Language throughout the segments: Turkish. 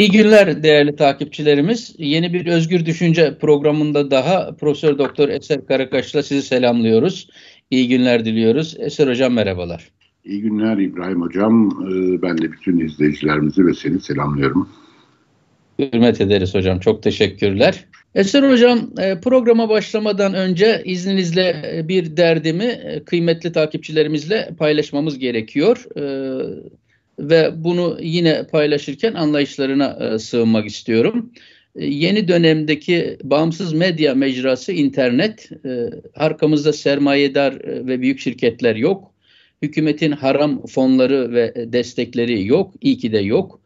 İyi günler değerli takipçilerimiz. Yeni bir Özgür Düşünce programında daha Profesör Doktor Eser Karakaş'la sizi selamlıyoruz. İyi günler diliyoruz. Eser Hocam merhabalar. İyi günler İbrahim Hocam. Ee, ben de bütün izleyicilerimizi ve seni selamlıyorum. Hürmet ederiz hocam. Çok teşekkürler. Eser Hocam e, programa başlamadan önce izninizle e, bir derdimi e, kıymetli takipçilerimizle paylaşmamız gerekiyor. Ve bunu yine paylaşırken anlayışlarına sığınmak istiyorum. Yeni dönemdeki bağımsız medya mecrası internet, arkamızda sermayedar ve büyük şirketler yok. Hükümetin haram fonları ve destekleri yok, iyi ki de yok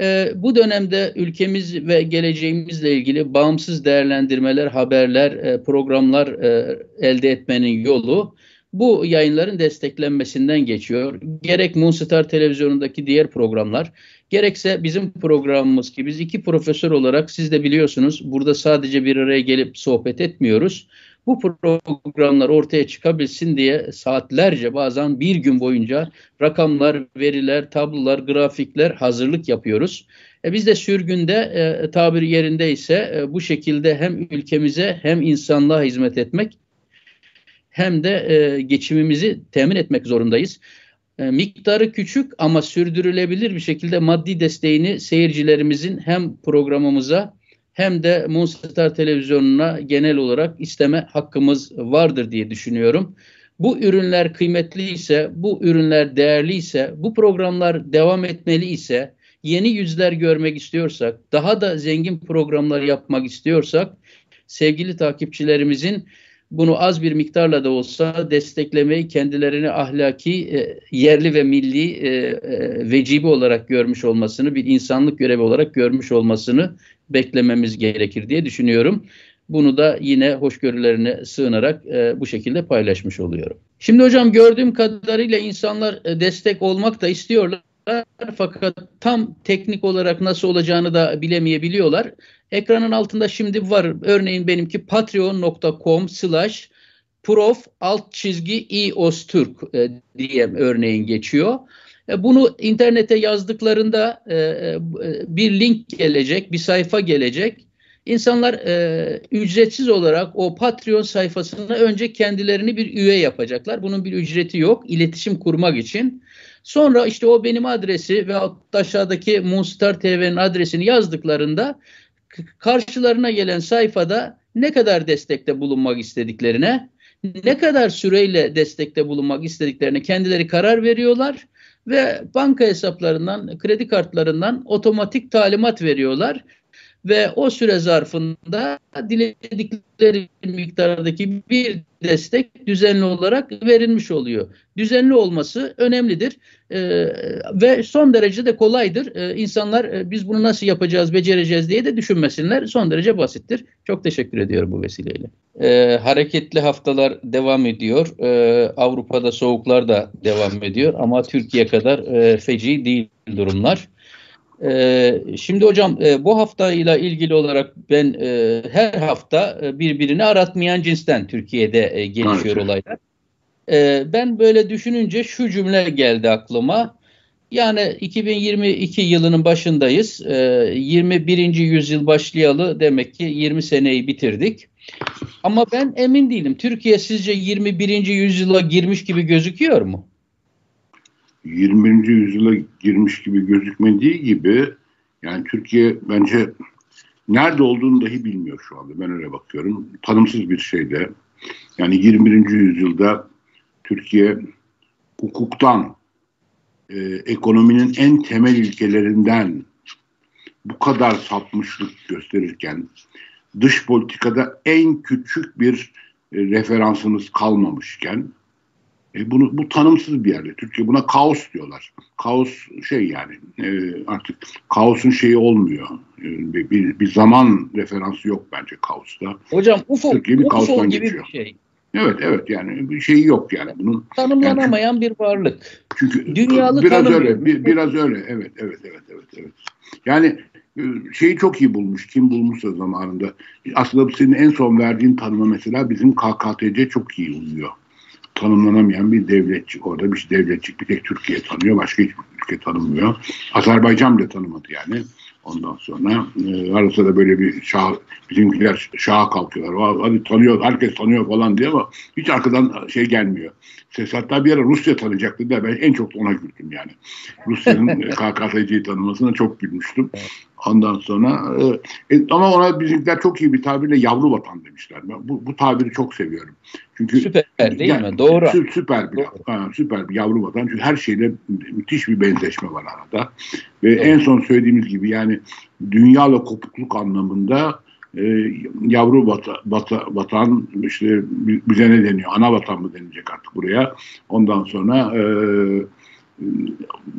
e, bu dönemde ülkemiz ve geleceğimizle ilgili bağımsız değerlendirmeler, haberler, e, programlar e, elde etmenin yolu bu yayınların desteklenmesinden geçiyor. Gerek Moonstar televizyonundaki diğer programlar, gerekse bizim programımız ki biz iki profesör olarak siz de biliyorsunuz burada sadece bir araya gelip sohbet etmiyoruz bu programlar ortaya çıkabilsin diye saatlerce bazen bir gün boyunca rakamlar, veriler, tablolar, grafikler hazırlık yapıyoruz. E biz de sürgünde e, tabiri yerindeyse e, bu şekilde hem ülkemize hem insanlığa hizmet etmek hem de e, geçimimizi temin etmek zorundayız. E, miktarı küçük ama sürdürülebilir bir şekilde maddi desteğini seyircilerimizin hem programımıza hem de Moonstar televizyonuna genel olarak isteme hakkımız vardır diye düşünüyorum. Bu ürünler kıymetli ise, bu ürünler değerli ise, bu programlar devam etmeli ise, yeni yüzler görmek istiyorsak, daha da zengin programlar yapmak istiyorsak, sevgili takipçilerimizin bunu az bir miktarla da olsa desteklemeyi kendilerini ahlaki, e, yerli ve milli e, e, vecibi olarak görmüş olmasını, bir insanlık görevi olarak görmüş olmasını beklememiz gerekir diye düşünüyorum. Bunu da yine hoşgörülerine sığınarak e, bu şekilde paylaşmış oluyorum. Şimdi hocam gördüğüm kadarıyla insanlar e, destek olmak da istiyorlar fakat tam teknik olarak nasıl olacağını da bilemeyebiliyorlar. Ekranın altında şimdi var örneğin benimki patreon.com slash prof alt çizgi iostürk e, diye örneğin geçiyor. E, bunu internete yazdıklarında e, bir link gelecek, bir sayfa gelecek. İnsanlar e, ücretsiz olarak o Patreon sayfasına önce kendilerini bir üye yapacaklar. Bunun bir ücreti yok. İletişim kurmak için. Sonra işte o benim adresi ve aşağıdaki Moonstar TV'nin adresini yazdıklarında karşılarına gelen sayfada ne kadar destekte bulunmak istediklerine, ne kadar süreyle destekte bulunmak istediklerine kendileri karar veriyorlar ve banka hesaplarından, kredi kartlarından otomatik talimat veriyorlar ve o süre zarfında diledikleri miktardaki bir destek düzenli olarak verilmiş oluyor. Düzenli olması önemlidir ee, ve son derece de kolaydır. Ee, insanlar e, biz bunu nasıl yapacağız, becereceğiz diye de düşünmesinler. Son derece basittir. Çok teşekkür ediyorum bu vesileyle. Ee, hareketli haftalar devam ediyor. Ee, Avrupa'da soğuklar da devam ediyor ama Türkiye kadar e, feci değil durumlar. Ee, şimdi hocam e, bu haftayla ilgili olarak ben e, her hafta e, birbirini aratmayan cinsten Türkiye'de e, gelişiyor evet. olaylar. E, ben böyle düşününce şu cümle geldi aklıma. Yani 2022 yılının başındayız. E, 21. yüzyıl başlayalı demek ki 20 seneyi bitirdik. Ama ben emin değilim. Türkiye sizce 21. yüzyıla girmiş gibi gözüküyor mu? 20. yüzyıla girmiş gibi gözükmediği gibi yani Türkiye bence nerede olduğunu dahi bilmiyor şu anda. Ben öyle bakıyorum. Tanımsız bir şeyde. Yani 21. yüzyılda Türkiye hukuktan, e, ekonominin en temel ilkelerinden bu kadar sapmışlık gösterirken dış politikada en küçük bir e, referansımız kalmamışken e, bunu bu tanımsız bir yerde. Türkiye buna kaos diyorlar. Kaos şey yani e, artık kaosun şeyi olmuyor. E, bir, bir zaman referansı yok bence kaosta. Hocam UFO, Türkiye bir UFO gibi geçiyor. bir şey. Evet evet yani bir şeyi yok yani bunun. Tanımlanamayan yani çünkü, bir varlık. Çünkü Dünyalı biraz öyle bir, biraz öyle evet evet evet evet evet. Yani e, şeyi çok iyi bulmuş. Kim bulmuşsa zamanında. Aslında senin en son verdiğin tanıma mesela bizim KKTC çok iyi uyuyor tanımlanamayan bir devletçik. Orada bir devletçik bir tek Türkiye tanıyor. Başka hiçbir ülke tanımıyor. Azerbaycan bile tanımadı yani. Ondan sonra e, da böyle bir şah, bizimkiler şaha kalkıyorlar. Hadi tanıyor, herkes tanıyor falan diye ama hiç arkadan şey gelmiyor. Ses hatta bir ara Rusya tanıyacaktı da ben en çok ona güldüm yani. Rusya'nın KKTC'yi tanımasına çok gülmüştüm. Ondan sonra e, e, ama ona bizimkiler çok iyi bir tabirle yavru vatan demişler. Ben bu, bu tabiri çok seviyorum. Çünkü süper değil yani, mi? Doğru. Sü, süper bir Doğru. Ha, süper bir yavru vatan. Çünkü her şeyle müthiş bir benzeşme var arada. Ve Doğru. en son söylediğimiz gibi yani dünyayla kopukluk anlamında e, yavru vata, vata, vatan işte bize ne deniyor? Ana vatan mı denilecek artık buraya? Ondan sonra e,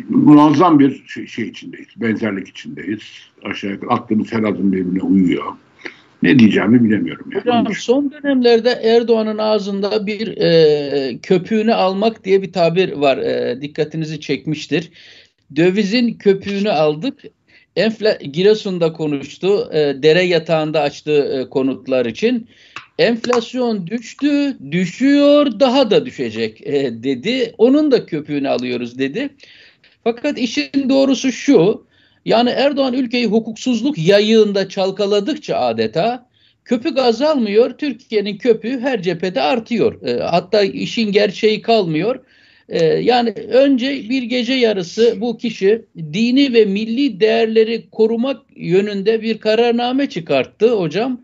muazzam bir şey, şey içindeyiz. Benzerlik içindeyiz. Aşağı yukarı aklımız her adım birbirine uyuyor. Ne diyeceğimi bilemiyorum. Yani. Hocam son dönemlerde Erdoğan'ın ağzında bir e, köpüğünü almak diye bir tabir var. E, dikkatinizi çekmiştir. Dövizin köpüğünü aldık. Enfla Giresun'da konuştu. E, dere yatağında açtığı e, konutlar için. Enflasyon düştü, düşüyor, daha da düşecek e, dedi. Onun da köpüğünü alıyoruz dedi. Fakat işin doğrusu şu. Yani Erdoğan ülkeyi hukuksuzluk yayığında çalkaladıkça adeta köpük azalmıyor. Türkiye'nin köpüğü her cephede artıyor. E, hatta işin gerçeği kalmıyor. E, yani önce bir gece yarısı bu kişi dini ve milli değerleri korumak yönünde bir kararname çıkarttı hocam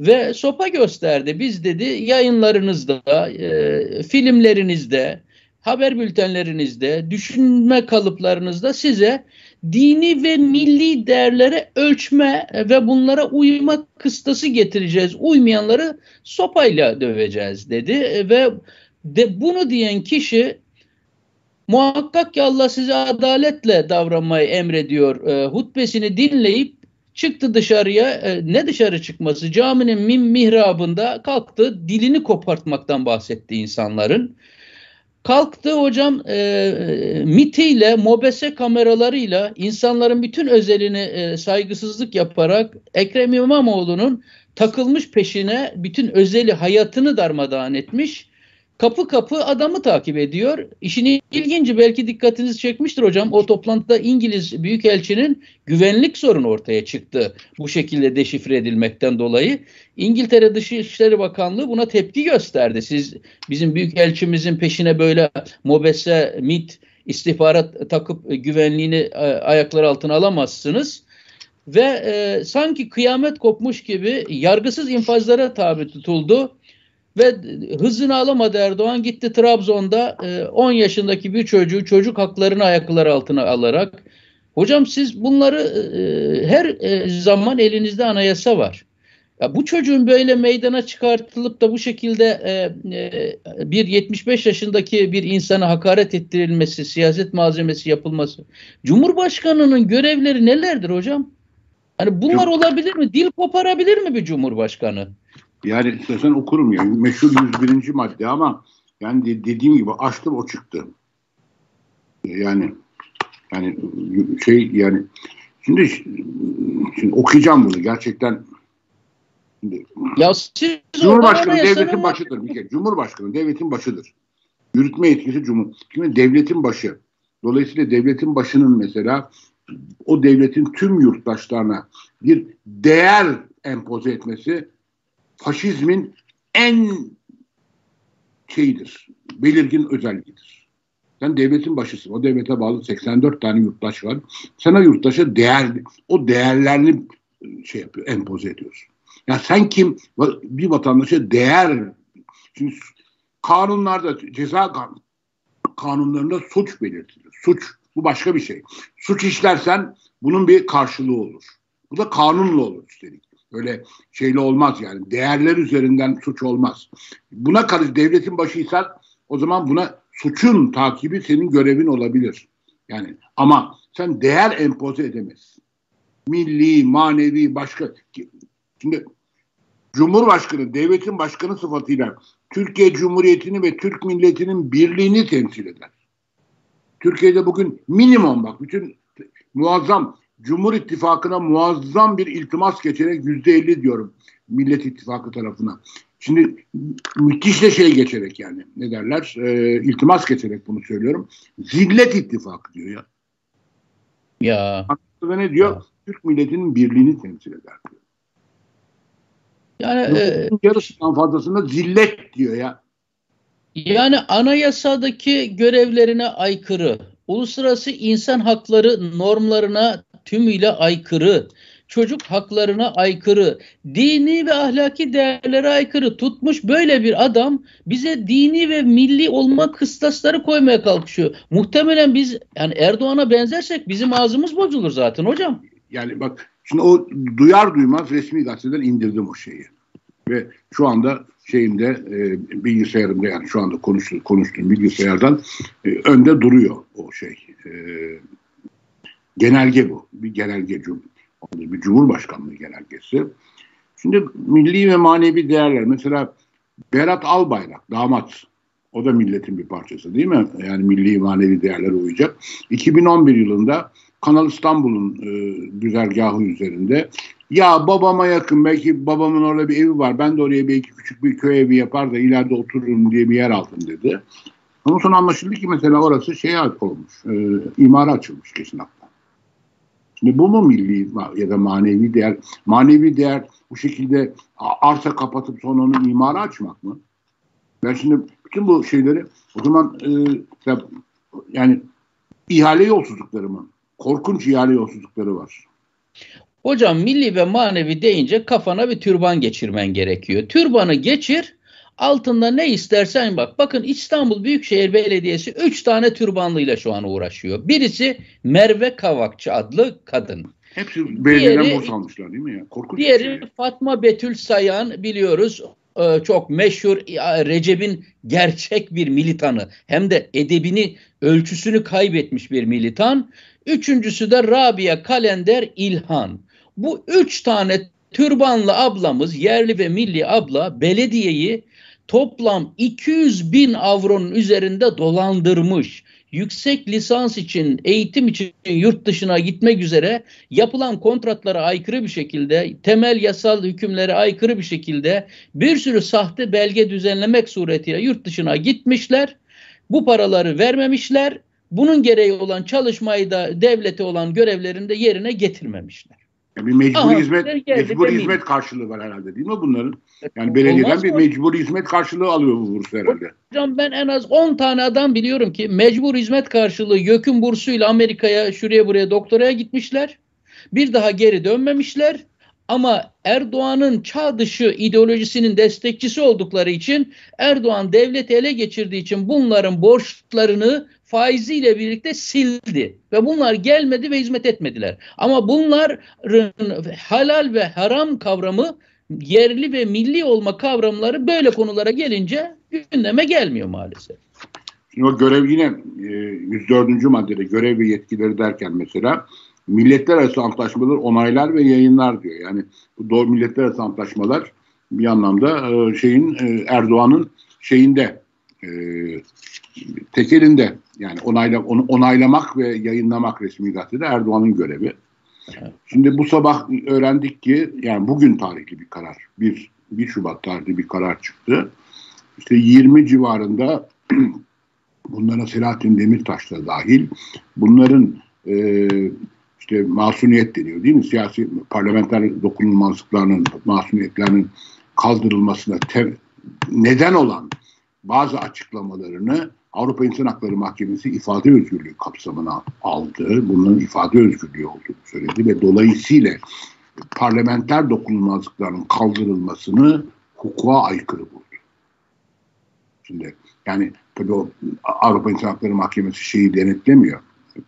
ve sopa gösterdi. Biz dedi yayınlarınızda, e, filmlerinizde, haber bültenlerinizde, düşünme kalıplarınızda size dini ve milli değerlere ölçme ve bunlara uyma kıstası getireceğiz. Uymayanları sopayla döveceğiz dedi ve de bunu diyen kişi muhakkak ki Allah size adaletle davranmayı emrediyor. E, hutbesini dinleyip çıktı dışarıya e, ne dışarı çıkması caminin min mihrabında kalktı dilini kopartmaktan bahsetti insanların. Kalktı hocam e, mitiyle, mobese kameralarıyla insanların bütün özelini e, saygısızlık yaparak Ekrem İmamoğlu'nun takılmış peşine bütün özeli hayatını darmadağın etmiş kapı kapı adamı takip ediyor. İşin ilginci belki dikkatinizi çekmiştir hocam. O toplantıda İngiliz Büyükelçinin güvenlik sorunu ortaya çıktı. Bu şekilde deşifre edilmekten dolayı. İngiltere Dışişleri Bakanlığı buna tepki gösterdi. Siz bizim Büyükelçimizin peşine böyle mobese, MIT, istihbarat takıp güvenliğini e, ayaklar altına alamazsınız ve e, sanki kıyamet kopmuş gibi yargısız infazlara tabi tutuldu. Ve hızını alamadı Erdoğan gitti Trabzon'da 10 e, yaşındaki bir çocuğu çocuk haklarını ayaklar altına alarak hocam siz bunları e, her e, zaman elinizde anayasa var. Ya bu çocuğun böyle meydana çıkartılıp da bu şekilde bir 75 yaşındaki bir insana hakaret ettirilmesi, siyaset malzemesi yapılması. Cumhurbaşkanının görevleri nelerdir hocam? Hani bunlar olabilir mi? Dil koparabilir mi bir cumhurbaşkanı? Yani istersen okurum yani. Meşhur 101. madde ama yani de, dediğim gibi açtım o çıktı. Yani yani şey yani şimdi, şimdi okuyacağım bunu gerçekten şimdi, ya siz Cumhurbaşkanı devletin başıdır bir kere. Cumhurbaşkanı devletin başıdır. Yürütme yetkisi cumhur. Şimdi devletin başı. Dolayısıyla devletin başının mesela o devletin tüm yurttaşlarına bir değer empoze etmesi faşizmin en şeyidir, belirgin özelliğidir. Sen devletin başısın. O devlete bağlı 84 tane yurttaş var. Sen o yurttaşa değer, o değerlerini şey yapıyor, empoze ediyorsun. Ya sen kim? Bir vatandaşa değer. Şimdi kanunlarda, ceza kanunlarında suç belirtilir. Suç. Bu başka bir şey. Suç işlersen bunun bir karşılığı olur. Bu da kanunla olur üstelik. Öyle şeyle olmaz yani. Değerler üzerinden suç olmaz. Buna karşı devletin başıysan o zaman buna suçun takibi senin görevin olabilir. Yani ama sen değer empoze edemezsin. Milli, manevi, başka. Şimdi Cumhurbaşkanı, devletin başkanı sıfatıyla Türkiye Cumhuriyeti'ni ve Türk milletinin birliğini temsil eder. Türkiye'de bugün minimum bak bütün muazzam Cumhur İttifakı'na muazzam bir iltimas geçerek yüzde elli diyorum Millet İttifakı tarafına. Şimdi müthiş de şey geçerek yani ne derler e, iltimas geçerek bunu söylüyorum. Zillet İttifakı diyor ya. Ya. Aslında ne diyor? Ya. Türk milletinin birliğini temsil eder diyor. Yani e, yarısından fazlasında zillet diyor ya. Yani anayasadaki görevlerine aykırı, uluslararası insan hakları normlarına tümüyle aykırı, çocuk haklarına aykırı, dini ve ahlaki değerlere aykırı tutmuş böyle bir adam bize dini ve milli olma kıstasları koymaya kalkışıyor. Muhtemelen biz yani Erdoğan'a benzersek bizim ağzımız bozulur zaten hocam. Yani bak şimdi o duyar duymaz resmi gazeteden indirdim o şeyi. Ve şu anda şeyimde e, bilgisayarımda yani şu anda konuştu, konuştuğum bilgisayardan e, önde duruyor o şey. E, genelge bu. Bir genelge bir Cumhurbaşkanlığı genelgesi. Şimdi milli ve manevi değerler mesela Berat Albayrak damat o da milletin bir parçası değil mi? Yani milli manevi değerlere uyacak. 2011 yılında Kanal İstanbul'un e, güzergahı üzerinde ya babama yakın belki babamın orada bir evi var ben de oraya belki küçük bir köy evi yapar da ileride otururum diye bir yer aldım dedi. Ama sonra anlaşıldı ki mesela orası şeye olmuş, e, imara açılmış geçen hafta. Şimdi bu mu milli ya da manevi değer? Manevi değer bu şekilde arsa kapatıp sonra onu imara açmak mı? Ben şimdi bütün bu şeyleri o zaman e, yani ihale yolsuzlukları mı? Korkunç ihale yolsuzlukları var. Hocam milli ve manevi deyince kafana bir türban geçirmen gerekiyor. Türbanı geçir, altında ne istersen bak. Bakın İstanbul Büyükşehir Belediyesi 3 tane türbanlıyla şu an uğraşıyor. Birisi Merve Kavakçı adlı kadın. Hepsi belediyeden borç almışlar değil mi ya? Korkunç diğeri şey. Fatma Betül Sayan biliyoruz e, çok meşhur Recep'in gerçek bir militanı hem de edebini ölçüsünü kaybetmiş bir militan. Üçüncüsü de Rabia Kalender İlhan. Bu üç tane türbanlı ablamız yerli ve milli abla belediyeyi toplam 200 bin avronun üzerinde dolandırmış. Yüksek lisans için, eğitim için yurt dışına gitmek üzere yapılan kontratlara aykırı bir şekilde, temel yasal hükümlere aykırı bir şekilde bir sürü sahte belge düzenlemek suretiyle yurt dışına gitmişler. Bu paraları vermemişler. Bunun gereği olan çalışmayı da devlete olan görevlerini de yerine getirmemişler. Yani bir mecburi Aha, hizmet mecburi hizmet karşılığı var herhalde değil mi bunların? Yani belediyeden Olmaz bir mecburi hizmet karşılığı alıyor bu burs herhalde. Hocam ben en az 10 tane adam biliyorum ki mecbur hizmet karşılığı YÖK'ün bursuyla Amerika'ya şuraya buraya doktoraya gitmişler. Bir daha geri dönmemişler. Ama Erdoğan'ın çağ dışı ideolojisinin destekçisi oldukları için Erdoğan devleti ele geçirdiği için bunların borçlarını faiziyle birlikte sildi. Ve bunlar gelmedi ve hizmet etmediler. Ama bunların halal ve haram kavramı yerli ve milli olma kavramları böyle konulara gelince gündeme gelmiyor maalesef. Şimdi o görev yine e, 104. maddede görev ve yetkileri derken mesela milletler arası antlaşmalar onaylar ve yayınlar diyor. Yani bu doğru milletler arası antlaşmalar bir anlamda e, şeyin e, Erdoğan'ın şeyinde e, tekelinde yani onayla, onu onaylamak ve yayınlamak resmi gazetede Erdoğan'ın görevi. Şimdi bu sabah öğrendik ki yani bugün tarihli bir karar. 1, 1 Şubat tarihli bir karar çıktı. İşte 20 civarında bunlara Selahattin Demirtaş da dahil bunların e, işte masumiyet deniyor değil mi? Siyasi parlamenter dokunulmazlıklarının, masumiyetlerinin kaldırılmasına te, neden olan bazı açıklamalarını Avrupa İnsan Hakları Mahkemesi ifade özgürlüğü kapsamına aldı. Bunların ifade özgürlüğü olduğunu söyledi ve dolayısıyla parlamenter dokunulmazlıkların kaldırılmasını hukuka aykırı buldu. Şimdi yani tabii o Avrupa İnsan Hakları Mahkemesi şeyi denetlemiyor.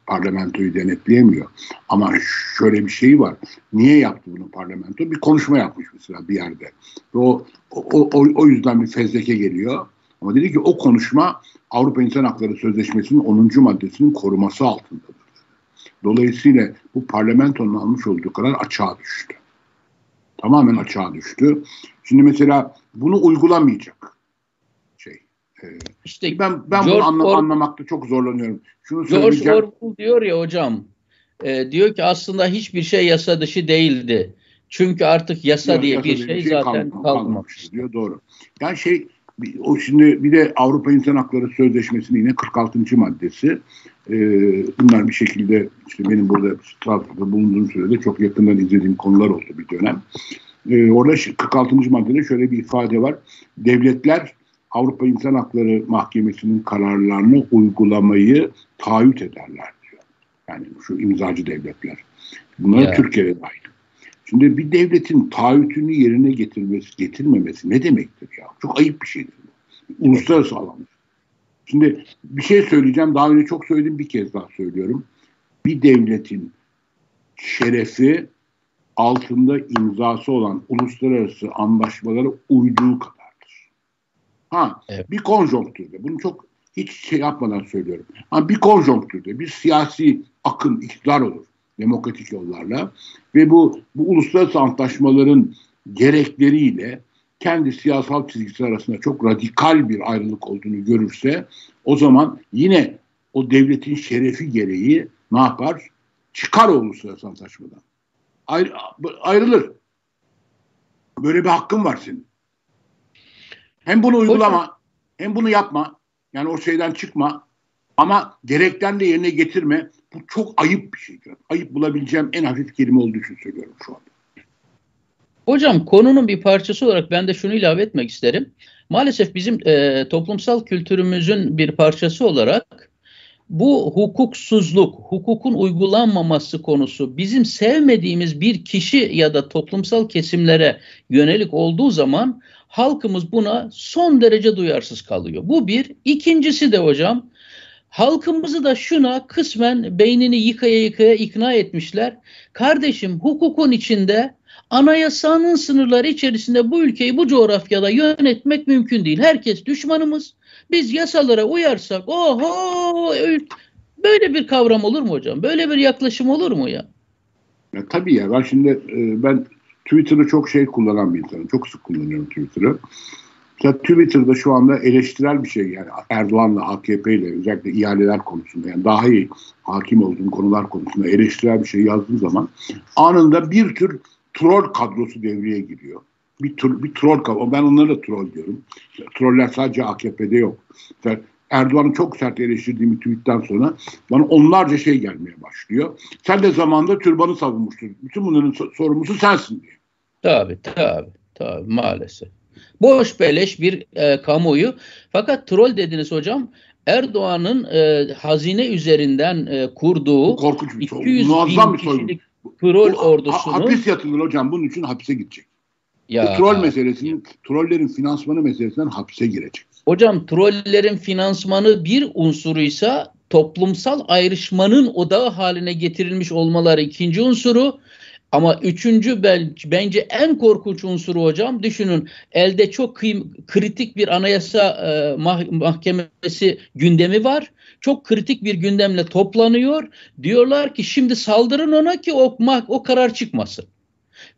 Parlamentoyu denetleyemiyor. Ama şöyle bir şey var. Niye yaptı bunu parlamento? Bir konuşma yapmış mesela bir yerde. Ve o, o, o, o yüzden bir fezleke geliyor. Ama dedi ki o konuşma Avrupa İnsan Hakları Sözleşmesi'nin 10. maddesinin koruması altındadır. Dolayısıyla bu parlamentonun almış olduğu karar açığa düştü. Tamamen açığa düştü. Şimdi mesela bunu uygulamayacak şey. E, işte ben ben George bunu anla, Or- anlamakta çok zorlanıyorum. Şunu George Orwell diyor ya hocam. E, diyor ki aslında hiçbir şey yasa dışı değildi. Çünkü artık yasa ya, diye yasa bir şey, bir şey zaten kalmamış, kalmamış diyor. Doğru. Yani şey o şimdi bir de Avrupa İnsan Hakları Sözleşmesi'nin yine 46. maddesi. E, bunlar bir şekilde işte benim burada Strasbourg'da bulunduğum sürede çok yakından izlediğim konular oldu bir dönem. E, orada 46. maddede şöyle bir ifade var. Devletler Avrupa İnsan Hakları Mahkemesi'nin kararlarını uygulamayı taahhüt ederler diyor. Yani şu imzacı devletler. Bunlar yeah. Türkiye'de dahil. Şimdi bir devletin taahhütünü yerine getirmesi, getirmemesi ne demektir ya? Çok ayıp bir şeydir. Uluslararası alanda. Şimdi bir şey söyleyeceğim. Daha önce çok söyledim bir kez daha söylüyorum. Bir devletin şerefi altında imzası olan uluslararası anlaşmalara uyduğu kadardır. Ha, evet. bir konjonktürde. Bunu çok hiç şey yapmadan söylüyorum. Ha, bir konjonktürde bir siyasi akım iktidar olur demokratik yollarla ve bu, bu uluslararası antlaşmaların gerekleriyle kendi siyasal çizgisi arasında çok radikal bir ayrılık olduğunu görürse o zaman yine o devletin şerefi gereği ne yapar? Çıkar o uluslararası antlaşmadan. Ayrı, ayrılır. Böyle bir hakkın var senin. Hem bunu uygulama, hem bunu yapma. Yani o şeyden çıkma. Ama gerekten de yerine getirme. Bu çok ayıp bir şeydir. Ayıp bulabileceğim en hafif kelime olduğu için söylüyorum şu anda. Hocam konunun bir parçası olarak ben de şunu ilave etmek isterim. Maalesef bizim e, toplumsal kültürümüzün bir parçası olarak bu hukuksuzluk, hukukun uygulanmaması konusu bizim sevmediğimiz bir kişi ya da toplumsal kesimlere yönelik olduğu zaman halkımız buna son derece duyarsız kalıyor. Bu bir. İkincisi de hocam Halkımızı da şuna kısmen beynini yıkaya yıkaya ikna etmişler. Kardeşim hukukun içinde anayasanın sınırları içerisinde bu ülkeyi bu coğrafyada yönetmek mümkün değil. Herkes düşmanımız. Biz yasalara uyarsak oho böyle bir kavram olur mu hocam? Böyle bir yaklaşım olur mu ya? ya tabii ya ben şimdi e, ben Twitter'ı çok şey kullanan bir insanım. Çok sık kullanıyorum Twitter'ı. Mesela Twitter'da şu anda eleştirel bir şey yani Erdoğan'la AKP ile özellikle ihaleler konusunda yani daha iyi hakim olduğum konular konusunda eleştirel bir şey yazdığım zaman anında bir tür troll kadrosu devreye giriyor. Bir, tür, bir troll kadrosu. Ben onlara da troll diyorum. Troller sadece AKP'de yok. Mesela Erdoğan'ı çok sert eleştirdiğim bir tweetten sonra bana onlarca şey gelmeye başlıyor. Sen de zamanda türbanı savunmuştun. Bütün bunların sorumlusu sensin diye. Tabii tabii. Tabii maalesef. Boş beleş bir e, kamuoyu. Fakat troll dediniz hocam. Erdoğan'ın e, hazine üzerinden e, kurduğu Korkunç bir 200 bin kişilik troll ordusunu... Hapis yatılır hocam. Bunun için hapise gidecek. Ya, Bu troll meselesinin, trollerin finansmanı meselesinden hapise girecek. Hocam trollerin finansmanı bir unsuruysa toplumsal ayrışmanın odağı haline getirilmiş olmaları ikinci unsuru. Ama üçüncü bence en korkunç unsuru hocam düşünün elde çok kıym- kritik bir anayasa e, mah- mahkemesi gündemi var. Çok kritik bir gündemle toplanıyor. Diyorlar ki şimdi saldırın ona ki o, o karar çıkmasın.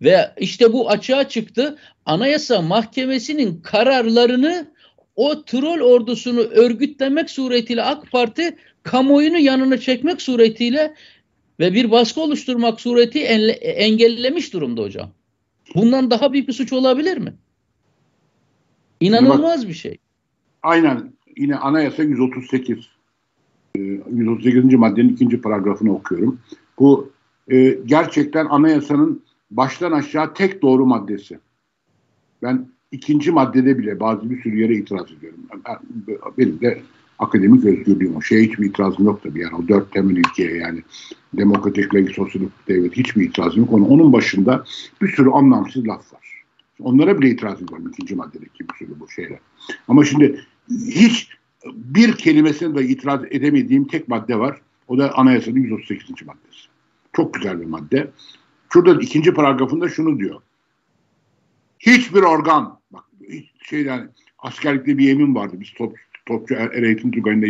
Ve işte bu açığa çıktı. Anayasa Mahkemesi'nin kararlarını o troll ordusunu örgütlemek suretiyle AK Parti kamuoyunu yanına çekmek suretiyle ve bir baskı oluşturmak sureti engellemiş durumda hocam. Bundan daha büyük bir suç olabilir mi? İnanılmaz bir şey. Aynen. Yine anayasa 138. 138. Ee, maddenin ikinci paragrafını okuyorum. Bu e, gerçekten anayasanın baştan aşağı tek doğru maddesi. Ben ikinci maddede bile bazı bir sürü yere itiraz ediyorum. Benim de akademik özgürlüğüm o. Şeye hiçbir itirazım yok tabii. Yani o dört temel ilkeye yani demokratik, layık, sosyalist devlet hiçbir itirazım yok. Onun, onun başında bir sürü anlamsız laf var. Onlara bile itiraz ediyorum ikinci maddedeki bir sürü bu şeyler. Ama şimdi hiç bir kelimesine de itiraz edemediğim tek madde var. O da anayasanın 138. maddesi. Çok güzel bir madde. Şurada ikinci paragrafında şunu diyor. Hiçbir organ, bak şeyden askerlikte bir yemin vardı. Biz top, topçu er, er eğitim tugayında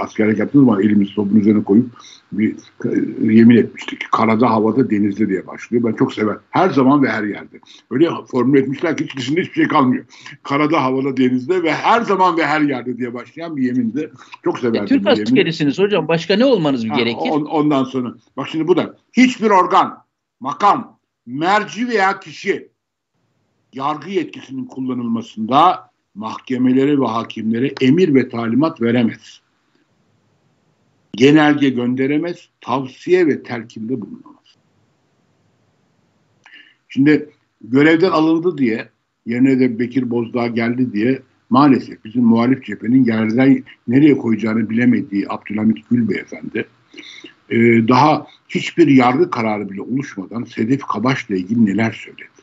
askerlik yaptığımız zaman elimizi topun üzerine koyup bir e, yemin etmiştik. Karada, havada, denizde diye başlıyor. Ben çok sever. Her zaman ve her yerde. Öyle formüle etmişler ki hiç dışında hiçbir şey kalmıyor. Karada, havada, denizde ve her zaman ve her yerde diye başlayan bir yeminde. Çok severdim. E, Türk askerisiniz hocam. Başka ne olmanız ha, gerekir? On, ondan sonra. Bak şimdi bu da. Hiçbir organ, makam, merci veya kişi yargı yetkisinin kullanılmasında mahkemelere ve hakimlere emir ve talimat veremez. Genelge gönderemez, tavsiye ve telkinde bulunamaz. Şimdi görevden alındı diye, yerine de Bekir Bozdağ geldi diye maalesef bizim muhalif cephenin yerden nereye koyacağını bilemediği Abdülhamit Gül Beyefendi e, daha hiçbir yargı kararı bile oluşmadan Sedef Kabaş'la ilgili neler söyledi.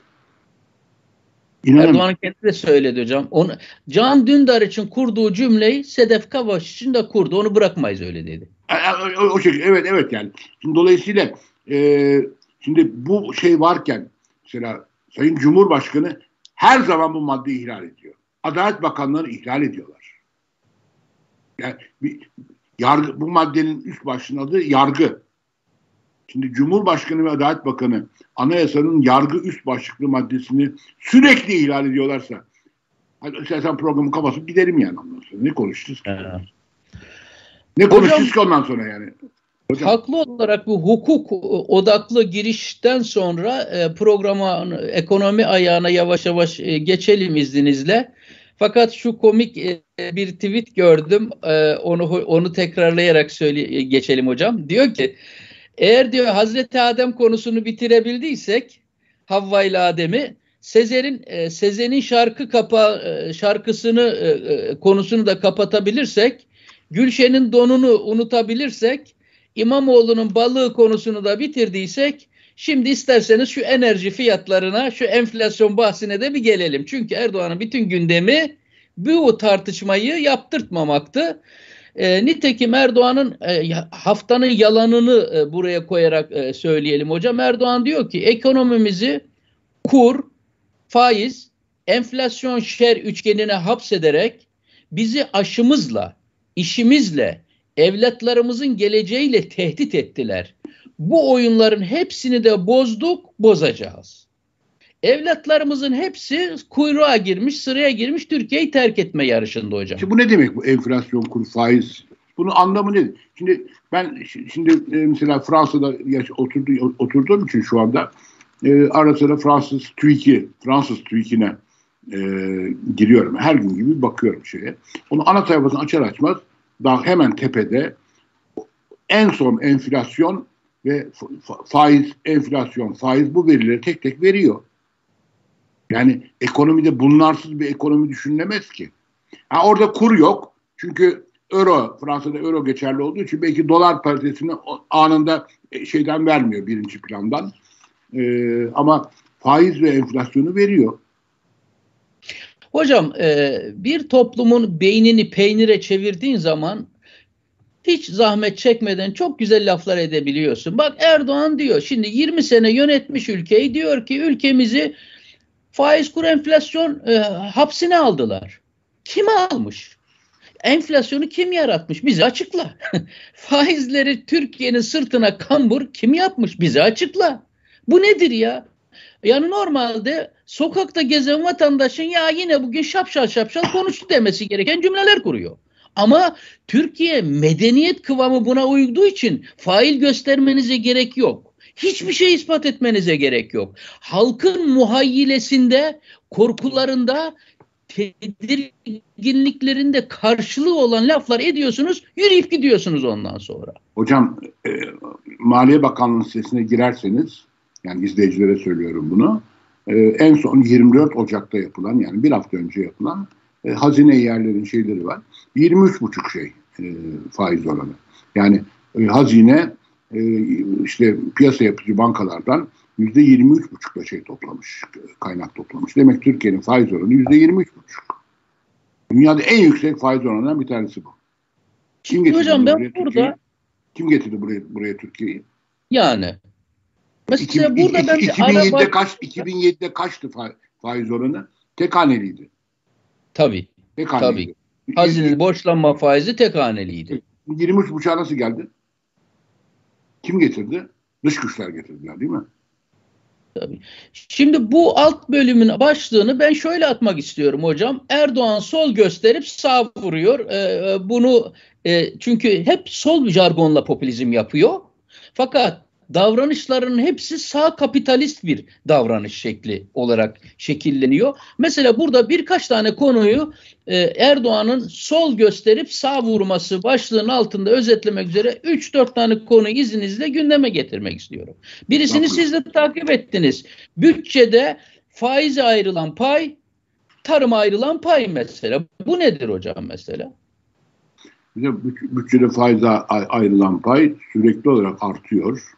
İnanın. Erdoğan kendi de söyledi hocam. Onu, Can Dündar için kurduğu cümleyi Sedef Kabaş için de kurdu. Onu bırakmayız öyle dedi. O, o şekilde evet evet yani. Şimdi dolayısıyla e, şimdi bu şey varken mesela Sayın Cumhurbaşkanı her zaman bu maddeyi ihlal ediyor. Adalet Bakanları ihlal ediyorlar. Yani bir, yargı, bu maddenin üst başlığının adı yargı. Şimdi Cumhurbaşkanı ve Adalet Bakanı anayasanın yargı üst başlıklı maddesini sürekli ihlal ediyorlarsa hadi sen programı kapatıp gidelim yani ondan sonra. Ne konuşacağız ki? Evet. Ne konuşacağız ki ondan sonra yani? Hocam. Haklı olarak bu hukuk odaklı girişten sonra e, programa ekonomi ayağına yavaş yavaş e, geçelim izninizle. Fakat şu komik e, bir tweet gördüm. E, onu onu tekrarlayarak söyle geçelim hocam. Diyor ki eğer diyor Hazreti Adem konusunu bitirebildiysek Havva ile Adem'i Sezer'in e, Sezen'in şarkı kapa e, şarkısını e, e, konusunu da kapatabilirsek Gülşen'in donunu unutabilirsek İmamoğlu'nun balığı konusunu da bitirdiysek şimdi isterseniz şu enerji fiyatlarına şu enflasyon bahsine de bir gelelim. Çünkü Erdoğan'ın bütün gündemi bu tartışmayı yaptırtmamaktı. E, nitekim Erdoğan'ın e, haftanın yalanını e, buraya koyarak e, söyleyelim hocam. Erdoğan diyor ki ekonomimizi kur, faiz, enflasyon şer üçgenine hapsederek bizi aşımızla, işimizle, evlatlarımızın geleceğiyle tehdit ettiler. Bu oyunların hepsini de bozduk, bozacağız. Evlatlarımızın hepsi kuyruğa girmiş, sıraya girmiş Türkiye'yi terk etme yarışında hocam. Şimdi bu ne demek bu enflasyon, kur, faiz? Bunun anlamı ne? Şimdi ben şimdi e, mesela Fransa'da oturdu, oturduğum için şu anda e, ara sıra Fransız TÜİK'i, Fransız TÜİK'ine e, giriyorum. Her gün gibi bakıyorum şeye. Onu ana sayfasını açar açmaz daha hemen tepede en son enflasyon ve faiz, enflasyon, faiz bu verileri tek tek veriyor. Yani ekonomide bunlarsız bir ekonomi düşünülemez ki. Ha, orada kur yok. Çünkü euro, Fransa'da euro geçerli olduğu için belki dolar paritesini anında e, şeyden vermiyor birinci plandan. Ee, ama faiz ve enflasyonu veriyor. Hocam e, bir toplumun beynini peynire çevirdiğin zaman hiç zahmet çekmeden çok güzel laflar edebiliyorsun. Bak Erdoğan diyor şimdi 20 sene yönetmiş ülkeyi diyor ki ülkemizi faiz kur enflasyon e, hapsine aldılar. Kim almış? Enflasyonu kim yaratmış? Bizi açıkla. Faizleri Türkiye'nin sırtına kambur kim yapmış? Bizi açıkla. Bu nedir ya? Yani normalde sokakta gezen vatandaşın ya yine bugün şapşal şapşal konuştu demesi gereken cümleler kuruyor. Ama Türkiye medeniyet kıvamı buna uyduğu için fail göstermenize gerek yok. Hiçbir şey ispat etmenize gerek yok. Halkın muhayyilesinde, korkularında, tedirginliklerinde karşılığı olan laflar ediyorsunuz, yürüyüp gidiyorsunuz ondan sonra. Hocam, e, Maliye Bakanlığı sitesine girerseniz, yani izleyicilere söylüyorum bunu, e, en son 24 Ocak'ta yapılan, yani bir hafta önce yapılan e, hazine yerlerin şeyleri var. 23,5 şey e, faiz oranı. Yani e, hazine e, işte piyasa yapıcı bankalardan yüzde yirmi üç buçukla şey toplamış, kaynak toplamış. Demek Türkiye'nin faiz oranı yüzde yirmi üç buçuk. Dünyada en yüksek faiz oranından bir tanesi bu. Kim getirdi Hocam ben burada Türkiye'yi? Kim getirdi buraya, buraya Türkiye'yi? Yani. Mesela 2000, burada ben 2007'de araba... kaç 2007'de kaçtı faiz oranı? Tek haneliydi. Tabii. Tek haneliydi. Tabii. Hazine borçlanma faizi tek haneliydi. 23 buçuğa nasıl geldi? Kim getirdi? Dış güçler getirdiler değil mi? Tabii. Şimdi bu alt bölümün başlığını ben şöyle atmak istiyorum hocam. Erdoğan sol gösterip sağ vuruyor. Ee, bunu e, çünkü hep sol jargonla popülizm yapıyor. Fakat davranışlarının hepsi sağ kapitalist bir davranış şekli olarak şekilleniyor. Mesela burada birkaç tane konuyu e, Erdoğan'ın sol gösterip sağ vurması başlığının altında özetlemek üzere 3-4 tane konu izninizle gündeme getirmek istiyorum. Birisini siz de takip ettiniz. Bütçede faize ayrılan pay, tarıma ayrılan pay mesela. Bu nedir hocam mesela? Bütçede faize ayrılan pay sürekli olarak artıyor.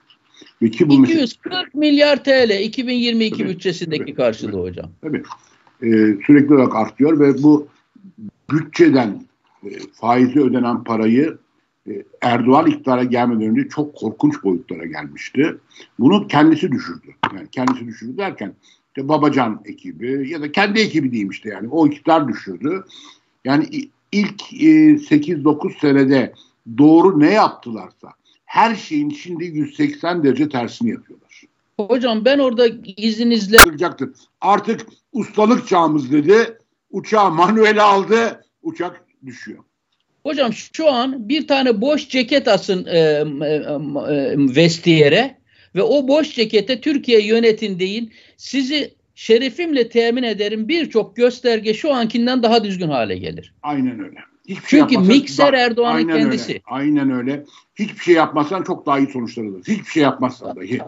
Ve ki bu 240 mesela, milyar TL 2022 tabii, bütçesindeki tabii, karşılığı tabii, hocam. Tabii. Ee, sürekli olarak artıyor ve bu bütçeden e, faizi ödenen parayı e, Erdoğan iktidara gelmeden önce çok korkunç boyutlara gelmişti. Bunu kendisi düşürdü. Yani kendisi düşürdü derken işte Babacan ekibi ya da kendi ekibi diyeyim işte yani o iktidar düşürdü. Yani ilk e, 8-9 senede doğru ne yaptılarsa her şeyin şimdi 180 derece tersini yapıyorlar. Hocam ben orada izninizle... Artık ustalık çağımız dedi. Uçağı manuel aldı. Uçak düşüyor. Hocam şu an bir tane boş ceket asın e, e, e, vestiyere ve o boş cekete Türkiye yönetin deyin. Sizi şerefimle temin ederim birçok gösterge şu ankinden daha düzgün hale gelir. Aynen öyle. Hiçbir şey Çünkü şey mikser Erdoğan'ın kendisi. Öyle, aynen öyle. Hiçbir şey yapmazsan çok daha iyi sonuçlar alır. Hiçbir şey yapmazsan dahi.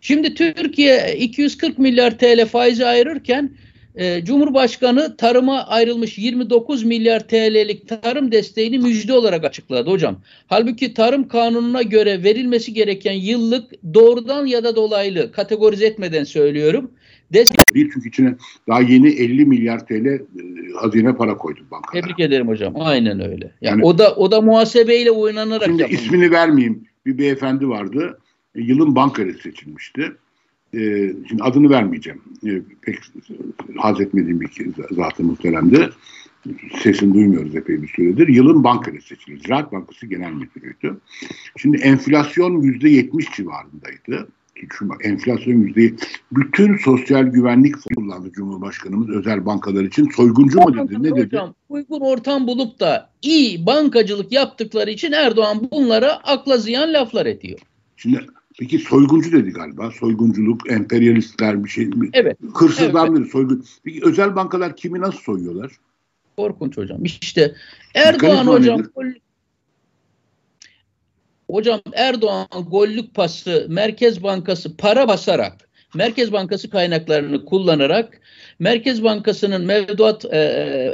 Şimdi Türkiye 240 milyar TL faizi ayırırken e, Cumhurbaşkanı tarıma ayrılmış 29 milyar TL'lik tarım desteğini müjde olarak açıkladı hocam. Halbuki tarım kanununa göre verilmesi gereken yıllık doğrudan ya da dolaylı kategorize etmeden söylüyorum. Değil çünkü içine daha yeni 50 milyar TL e, hazine para koyduk bankalara. Tebrik ederim hocam. Aynen öyle. Yani, yani o da o da muhasebeyle oynanarak Şimdi yapılmış. ismini vermeyeyim. Bir beyefendi vardı. E, yılın bankası seçilmişti. E, şimdi adını vermeyeceğim. E, pek haz etmediğim bir zatı muhteremdi. Sesini duymuyoruz epey bir süredir. Yılın bankası seçildi. Ziraat Bankası Genel Müdürü'ydü. Şimdi enflasyon yüzde yetmiş civarındaydı. Enflasyon yüzde bütün sosyal güvenlik kullandı Cumhurbaşkanımız özel bankalar için. Soyguncu mu dedi? Ne dedi? uygun ortam bulup da iyi bankacılık yaptıkları için Erdoğan bunlara akla ziyan laflar ediyor. Şimdi Peki soyguncu dedi galiba. Soygunculuk, emperyalistler bir şey. Evet. Hırsızlar evet. soygun. Peki özel bankalar kimi nasıl soyuyorlar? Korkunç hocam. İşte Erdoğan hocam Hocam Erdoğan gollük pası Merkez Bankası para basarak Merkez Bankası kaynaklarını kullanarak Merkez Bankası'nın mevduat e,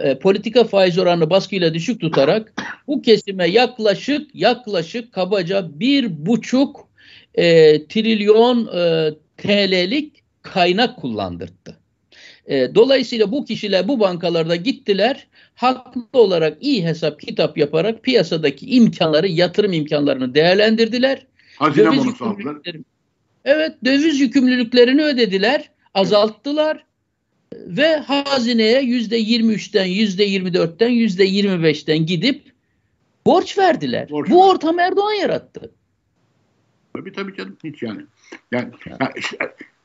e, politika faiz oranını baskıyla düşük tutarak bu kesime yaklaşık yaklaşık kabaca bir buçuk e, trilyon e, TL'lik kaynak kullandırdı. E, dolayısıyla bu kişiler bu bankalarda gittiler haklı olarak iyi hesap kitap yaparak piyasadaki imkanları yatırım imkanlarını değerlendirdiler. Hazine döviz yükümlülükleri, Evet döviz yükümlülüklerini ödediler azalttılar ve hazineye yüzde yirmi üçten yüzde yirmi dörtten yüzde yirmi beşten gidip borç verdiler. Borç bu ortam Erdoğan yarattı. Tabii tabii canım hiç yani. Yani, yani işte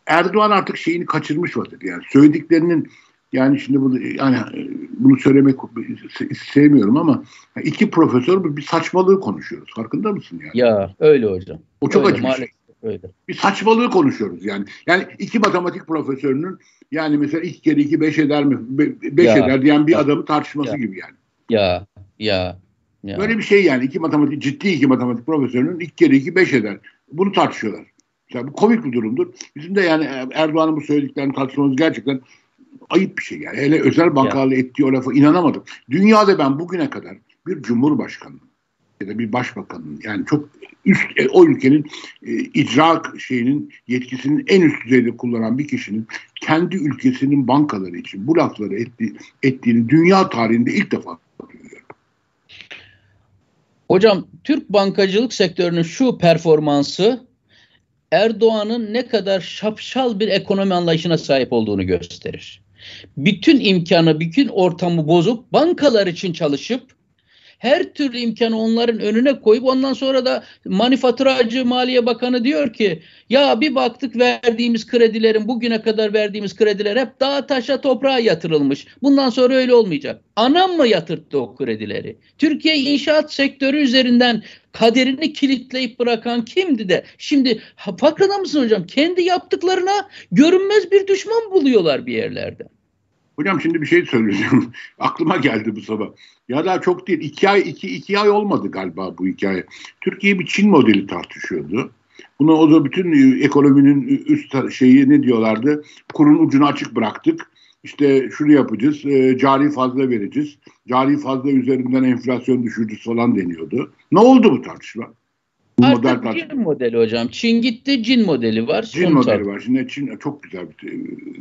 Erdoğan artık şeyini kaçırmış vaziyette. Yani söylediklerinin yani şimdi bunu yani bunu söylemek sevmiyorum ama iki profesör bir saçmalığı konuşuyoruz. Farkında mısın yani? Ya öyle hocam. O çok öyle, acı bir şey. Öyle. Bir saçmalığı konuşuyoruz yani. Yani iki matematik profesörünün yani mesela iki kere iki beş eder mi? Beş ya, eder diyen bir ya, adamı tartışması ya, gibi yani. Ya ya. ya. Böyle bir şey yani. iki matematik ciddi iki matematik profesörünün iki kere iki beş eder. Bunu tartışıyorlar. Yani bu komik bir durumdur. Bizim de yani Erdoğan'ın bu söylediklerini tartışmamız gerçekten ayıp bir şey yani. Hele özel bankalarla ettiği o lafa inanamadım. Dünyada ben bugüne kadar bir cumhurbaşkanı ya da bir başbakanın yani çok üst e, o ülkenin e, icra şeyinin yetkisinin en üst düzeyde kullanan bir kişinin kendi ülkesinin bankaları için bu lafları etti, ettiğini dünya tarihinde ilk defa duyuyorum. Hocam Türk bankacılık sektörünün şu performansı Erdoğan'ın ne kadar şapşal bir ekonomi anlayışına sahip olduğunu gösterir. Bütün imkanı, bütün ortamı bozup bankalar için çalışıp her türlü imkanı onların önüne koyup ondan sonra da manifaturacı Maliye Bakanı diyor ki ya bir baktık verdiğimiz kredilerin bugüne kadar verdiğimiz krediler hep daha taşa toprağa yatırılmış. Bundan sonra öyle olmayacak. Anam mı yatırttı o kredileri? Türkiye inşaat sektörü üzerinden kaderini kilitleyip bırakan kimdi de şimdi farkında mısın hocam? Kendi yaptıklarına görünmez bir düşman buluyorlar bir yerlerde. Hocam şimdi bir şey söyleyeceğim. Aklıma geldi bu sabah. Ya daha çok değil. iki ay, iki, iki ay olmadı galiba bu hikaye. Türkiye bir Çin modeli tartışıyordu. Bunu o da bütün ekonominin üst şeyi ne diyorlardı? Kurun ucunu açık bıraktık. İşte şunu yapacağız, e, cari fazla vereceğiz. Cari fazla üzerinden enflasyon düşüreceğiz falan deniyordu. Ne oldu bu tartışma? Bu Artık model cin modeli hocam. Çin gitti, cin modeli var. Cin Son modeli var. Şimdi Çin çok güzel bir e,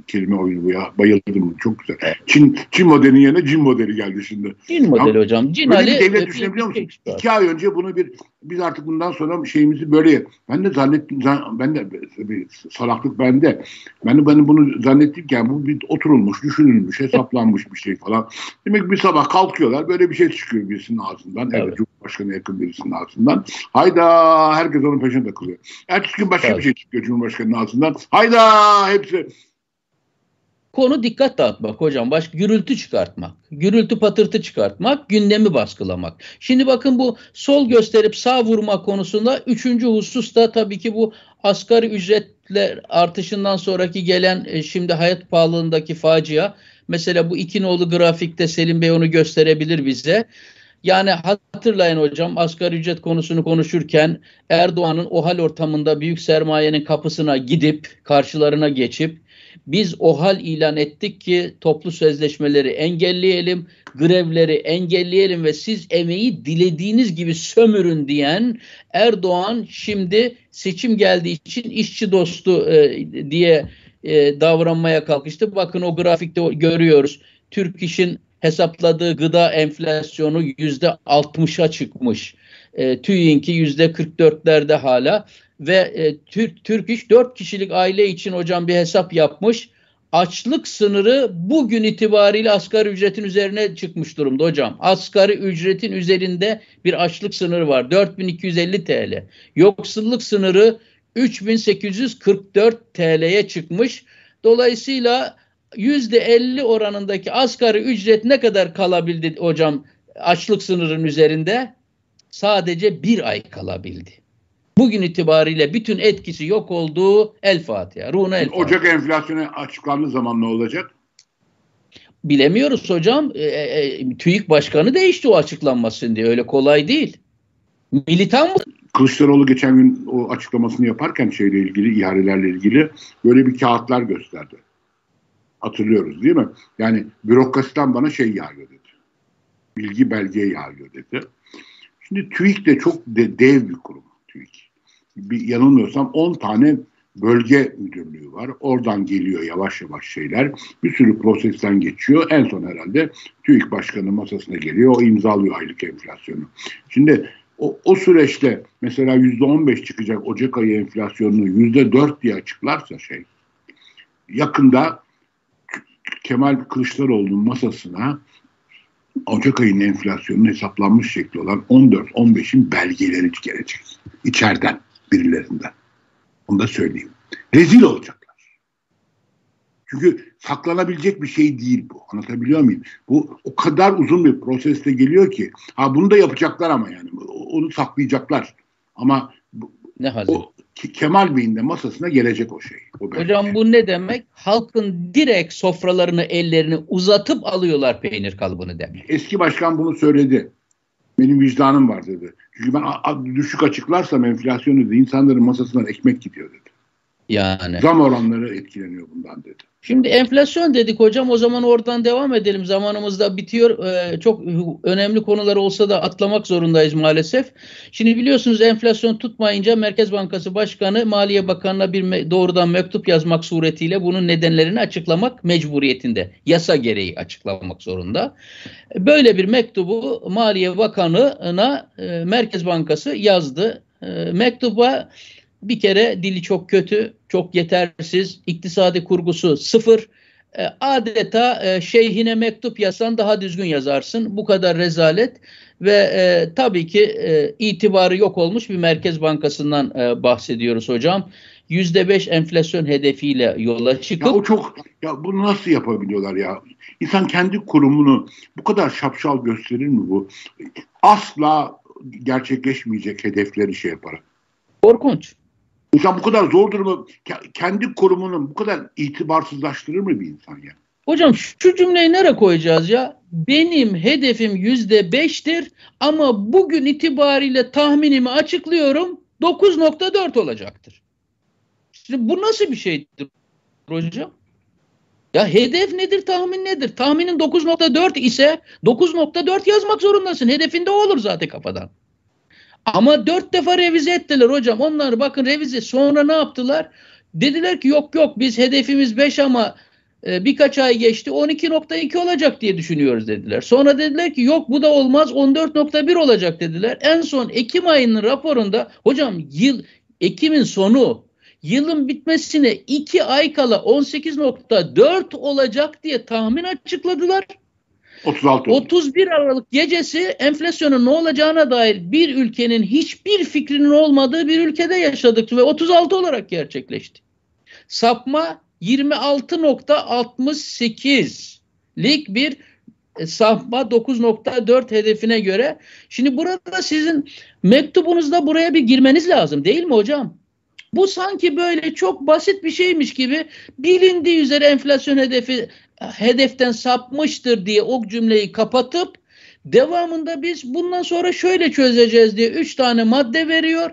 kelime oyunu bu ya. Bayıldım. Çok güzel. Çin Çin modelinin yerine cin modeli geldi şimdi. Cin modeli ya, hocam. Cin Ali bir devlet düşünebiliyor musun? İki ay önce bunu bir biz artık bundan sonra şeyimizi böyle ben de zannettim ben de bir salaklık bende. Ben de ben bunu zannettim ki yani bu bir oturulmuş, düşünülmüş, hesaplanmış bir şey falan. Demek bir sabah kalkıyorlar böyle bir şey çıkıyor birisinin ağzından. Evet. evet Cumhurbaşkanı yakın birisinin ağzından. Hayda herkes onun peşine takılıyor. Ertesi gün başka evet. bir şey çıkıyor Cumhurbaşkanı'nın ağzından. Hayda hepsi Konu dikkat dağıtmak hocam. Baş gürültü çıkartmak. Gürültü patırtı çıkartmak. Gündemi baskılamak. Şimdi bakın bu sol gösterip sağ vurma konusunda üçüncü husus da tabii ki bu asgari ücretler artışından sonraki gelen e, şimdi hayat pahalılığındaki facia. Mesela bu iki nolu grafikte Selim Bey onu gösterebilir bize. Yani hatırlayın hocam asgari ücret konusunu konuşurken Erdoğan'ın o hal ortamında büyük sermayenin kapısına gidip karşılarına geçip biz o hal ilan ettik ki toplu sözleşmeleri engelleyelim, grevleri engelleyelim ve siz emeği dilediğiniz gibi sömürün diyen Erdoğan şimdi seçim geldiği için işçi dostu e, diye e, davranmaya kalkıştı. Bakın o grafikte görüyoruz. Türk İş'in hesapladığı gıda enflasyonu yüzde 60'a çıkmış. E, TÜİK'inki yüzde 44'lerde hala ve e, Türk Türk İş 4 kişilik aile için hocam bir hesap yapmış. Açlık sınırı bugün itibariyle asgari ücretin üzerine çıkmış durumda hocam. Asgari ücretin üzerinde bir açlık sınırı var. 4250 TL. Yoksulluk sınırı 3844 TL'ye çıkmış. Dolayısıyla %50 oranındaki asgari ücret ne kadar kalabildi hocam açlık sınırının üzerinde? Sadece bir ay kalabildi bugün itibariyle bütün etkisi yok olduğu El Fatiha. Ruhuna El Fatiha. Ocak enflasyonu açıklandığı zaman ne olacak? Bilemiyoruz hocam. E, e, e TÜİK başkanı değişti o açıklanmasın diye. Öyle kolay değil. Militan mı? Kılıçdaroğlu geçen gün o açıklamasını yaparken şeyle ilgili, ihalelerle ilgili böyle bir kağıtlar gösterdi. Hatırlıyoruz değil mi? Yani bürokrasiden bana şey yağıyor dedi. Bilgi belgeye yağıyor dedi. Şimdi TÜİK de çok de, dev bir kurum TÜİK bir yanılmıyorsam 10 tane bölge müdürlüğü var. Oradan geliyor yavaş yavaş şeyler. Bir sürü prosesten geçiyor. En son herhalde TÜİK Başkanı masasına geliyor. O imzalıyor aylık enflasyonu. Şimdi o, o süreçte mesela yüzde on beş çıkacak Ocak ayı enflasyonunu yüzde dört diye açıklarsa şey yakında Kemal Kılıçdaroğlu'nun masasına Ocak ayının enflasyonunun hesaplanmış şekli olan 14-15'in belgeleri gelecek. içeriden birilerinden. Onu da söyleyeyim. Rezil olacaklar. Çünkü saklanabilecek bir şey değil bu. Anlatabiliyor muyum? Bu o kadar uzun bir proseste geliyor ki. Ha bunu da yapacaklar ama yani. Onu saklayacaklar. Ama ne hazır? O, Kemal Bey'in de masasına gelecek o şey. O Hocam bu ne demek? Halkın direkt sofralarını ellerini uzatıp alıyorlar peynir kalıbını demek. Eski başkan bunu söyledi. Benim vicdanım var dedi. Çünkü ben düşük açıklarsam enflasyonu dedi insanların masasından ekmek gidiyor dedi. Yani. Zam oranları etkileniyor bundan dedi. Şimdi enflasyon dedik hocam o zaman oradan devam edelim. Zamanımız da bitiyor. Ee, çok önemli konular olsa da atlamak zorundayız maalesef. Şimdi biliyorsunuz enflasyon tutmayınca Merkez Bankası Başkanı Maliye Bakanı'na bir me- doğrudan mektup yazmak suretiyle bunun nedenlerini açıklamak mecburiyetinde. Yasa gereği açıklamak zorunda. Böyle bir mektubu Maliye Bakanı'na e, Merkez Bankası yazdı. E, mektuba bir kere dili çok kötü, çok yetersiz, iktisadi kurgusu sıfır. e, adeta e, şeyhine mektup yazsan daha düzgün yazarsın. Bu kadar rezalet ve e, tabii ki e, itibarı yok olmuş bir Merkez Bankası'ndan e, bahsediyoruz hocam. %5 enflasyon hedefiyle yola çıkıp... Ya o çok, ya bunu nasıl yapabiliyorlar ya? İnsan kendi kurumunu bu kadar şapşal gösterir mi bu? Asla gerçekleşmeyecek hedefleri şey yaparak. Korkunç. İnsan bu kadar zor durumu kendi kurumunun bu kadar itibarsızlaştırır mı bir insan ya? Hocam şu cümleyi nereye koyacağız ya? Benim hedefim yüzde beştir ama bugün itibariyle tahminimi açıklıyorum 9.4 olacaktır. Şimdi bu nasıl bir şeydir hocam? Ya hedef nedir, tahmin nedir? Tahminin 9.4 ise 9.4 yazmak zorundasın. Hedefinde olur zaten kafadan. Ama dört defa revize ettiler hocam. Onlar bakın revize sonra ne yaptılar? Dediler ki yok yok biz hedefimiz 5 ama e, birkaç ay geçti 12.2 olacak diye düşünüyoruz dediler. Sonra dediler ki yok bu da olmaz 14.1 olacak dediler. En son Ekim ayının raporunda hocam yıl Ekim'in sonu yılın bitmesine 2 ay kala 18.4 olacak diye tahmin açıkladılar. 36 31 Aralık gecesi enflasyonun ne olacağına dair bir ülkenin hiçbir fikrinin olmadığı bir ülkede yaşadık ve 36 olarak gerçekleşti. Sapma 26.68'lik bir e, sapma 9.4 hedefine göre. Şimdi burada sizin mektubunuzda buraya bir girmeniz lazım değil mi hocam? Bu sanki böyle çok basit bir şeymiş gibi bilindiği üzere enflasyon hedefi hedeften sapmıştır diye o cümleyi kapatıp devamında biz bundan sonra şöyle çözeceğiz diye üç tane madde veriyor.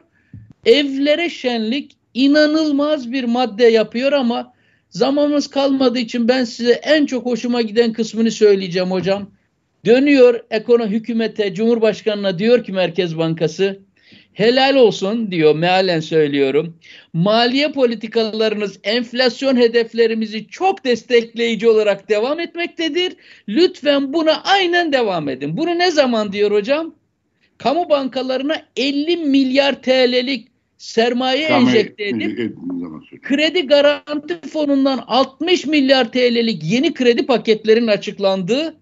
Evlere şenlik inanılmaz bir madde yapıyor ama zamanımız kalmadığı için ben size en çok hoşuma giden kısmını söyleyeceğim hocam. Dönüyor ekonomi hükümete, Cumhurbaşkanına diyor ki Merkez Bankası helal olsun diyor mealen söylüyorum. Maliye politikalarınız enflasyon hedeflerimizi çok destekleyici olarak devam etmektedir. Lütfen buna aynen devam edin. Bunu ne zaman diyor hocam? Kamu bankalarına 50 milyar TL'lik sermaye tamam, enjekte edip kredi garanti fonundan 60 milyar TL'lik yeni kredi paketlerin açıklandığı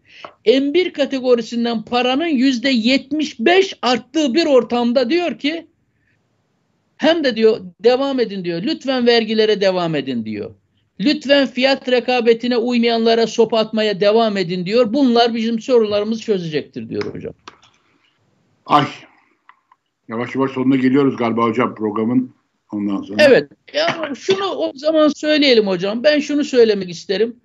M1 kategorisinden paranın yüzde 75 arttığı bir ortamda diyor ki hem de diyor devam edin diyor. Lütfen vergilere devam edin diyor. Lütfen fiyat rekabetine uymayanlara sopa atmaya devam edin diyor. Bunlar bizim sorularımızı çözecektir diyor hocam. Ay yavaş yavaş sonuna geliyoruz galiba hocam programın ondan sonra. Evet. Ya şunu o zaman söyleyelim hocam. Ben şunu söylemek isterim.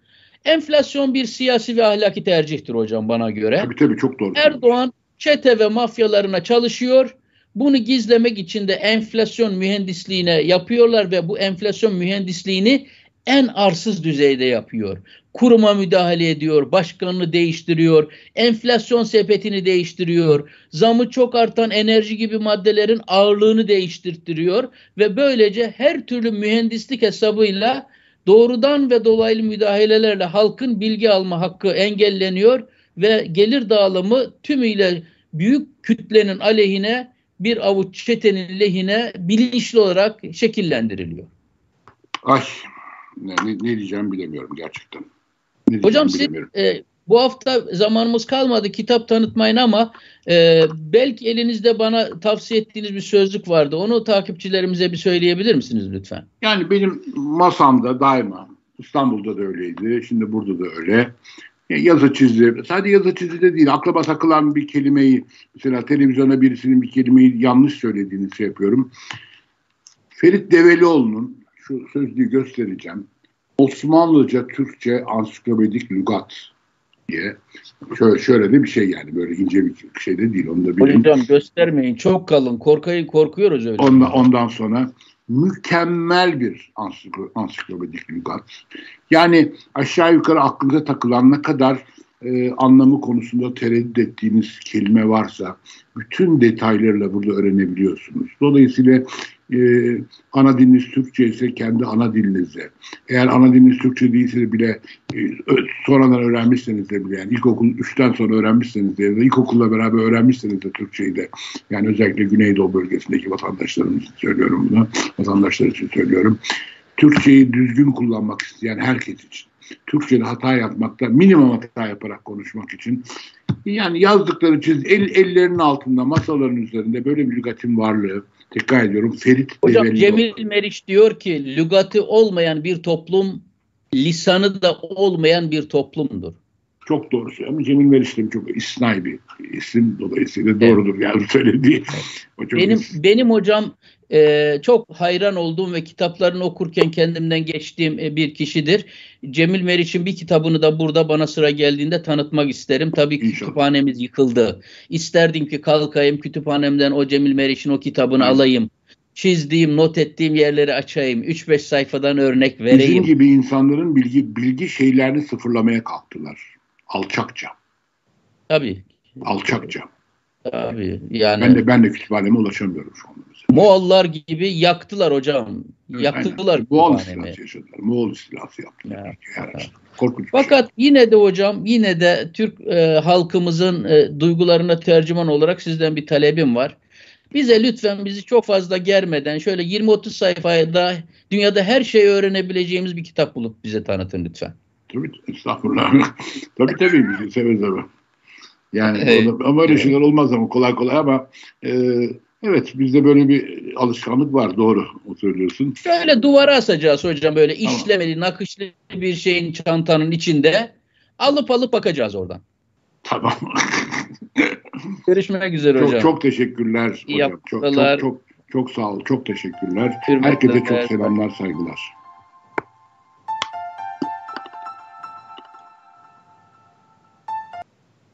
Enflasyon bir siyasi ve ahlaki tercihtir hocam bana göre. Tabii tabii çok doğru. Erdoğan çete ve mafyalarına çalışıyor. Bunu gizlemek için de enflasyon mühendisliğine yapıyorlar ve bu enflasyon mühendisliğini en arsız düzeyde yapıyor. Kuruma müdahale ediyor, başkanını değiştiriyor, enflasyon sepetini değiştiriyor, zamı çok artan enerji gibi maddelerin ağırlığını değiştirtiyor ve böylece her türlü mühendislik hesabıyla doğrudan ve dolaylı müdahalelerle halkın bilgi alma hakkı engelleniyor ve gelir dağılımı tümüyle büyük kütlenin aleyhine bir avuç çetenin lehine bilinçli olarak şekillendiriliyor. Ay ne, ne, diyeceğimi bilemiyorum gerçekten. Ne Hocam siz e, bu hafta zamanımız kalmadı kitap tanıtmayın ama e, belki elinizde bana tavsiye ettiğiniz bir sözlük vardı. Onu takipçilerimize bir söyleyebilir misiniz lütfen? Yani benim masamda daima İstanbul'da da öyleydi. Şimdi burada da öyle. Yazı çizdi. Sadece yazı çizdi de değil. Aklıma takılan bir kelimeyi mesela televizyona birisinin bir kelimeyi yanlış söylediğini şey yapıyorum. Ferit Develioğlu'nun şu sözlüğü göstereceğim. Osmanlıca Türkçe ansiklopedik lügat diye. Şöyle, şöyle de bir şey yani böyle ince bir şey de değil. Onu da bilin. Hocam göstermeyin çok kalın korkayın korkuyoruz öyle. Ondan, ondan sonra mükemmel bir ansiklopedik lügat. Yani aşağı yukarı aklınıza takılan ne kadar e, anlamı konusunda tereddüt ettiğiniz kelime varsa bütün detaylarıyla burada öğrenebiliyorsunuz. Dolayısıyla e, ana diliniz Türkçe ise kendi ana dilinize. Eğer ana diliniz Türkçe değilse bile e, sonradan öğrenmişseniz de bile yani ilkokul 3'ten sonra öğrenmişseniz de ya da ilkokulla beraber öğrenmişseniz de Türkçeyi de yani özellikle Güneydoğu bölgesindeki vatandaşlarımız için söylüyorum bunu. Vatandaşlar için söylüyorum. Türkçeyi düzgün kullanmak isteyen herkes için Türkçe'de hata yapmakta, minimum hata yaparak konuşmak için. Yani yazdıkları çiz, el, ellerinin altında, masaların üzerinde böyle bir lügatin varlığı. Tekrar ediyorum Ferit Hocam Develi Cemil oldu. Meriç diyor ki lügatı olmayan bir toplum lisanı da olmayan bir toplumdur. Çok doğru söylüyor. Cemil Meriç de çok isnai bir isim dolayısıyla doğrudur. Yani söylediği. Çok Benim is- benim hocam e, çok hayran olduğum ve kitaplarını okurken kendimden geçtiğim e, bir kişidir. Cemil Meriç'in bir kitabını da burada bana sıra geldiğinde tanıtmak isterim. Tabii ki İnşallah. kütüphanemiz yıkıldı. İsterdim ki kalkayım kütüphanemden o Cemil Meriç'in o kitabını Aynen. alayım. Çizdiğim, not ettiğim yerleri açayım. 3-5 sayfadan örnek Bizim vereyim. gibi insanların bilgi bilgi şeylerini sıfırlamaya kalktılar. Alçakça. Tabii. Alçakça. Tabii. Yani Ben de ben de kütüphaneme ulaşamıyorum şu anda. Moğollar gibi yaktılar hocam. Yaktılar Aynen. Moğol istilası yaşadılar. Moğol istilası yaptılar. Ya, Yani korkunç şey. Fakat yine de hocam yine de Türk e, halkımızın e, duygularına tercüman olarak sizden bir talebim var. Bize lütfen bizi çok fazla germeden şöyle 20-30 sayfada dünyada her şeyi öğrenebileceğimiz bir kitap bulup bize tanıtın lütfen. Tabii estağfurullah. tabii tabii bizi seve seve. Yani Evet. ama öyle şeyler olmaz ama kolay kolay ama e, evet bizde böyle bir alışkanlık var doğru söylüyorsun. Şöyle duvara asacağız hocam böyle Tamam. işlemeli, nakışlı bir şeyin çantanın içinde alıp alıp bakacağız oradan. Tamam. Görüşmek üzere hocam. çok çok teşekkürler İyi hocam. Çok, çok çok çok sağ ol. Çok teşekkürler. Hürmetler. Herkese çok selamlar, saygılar.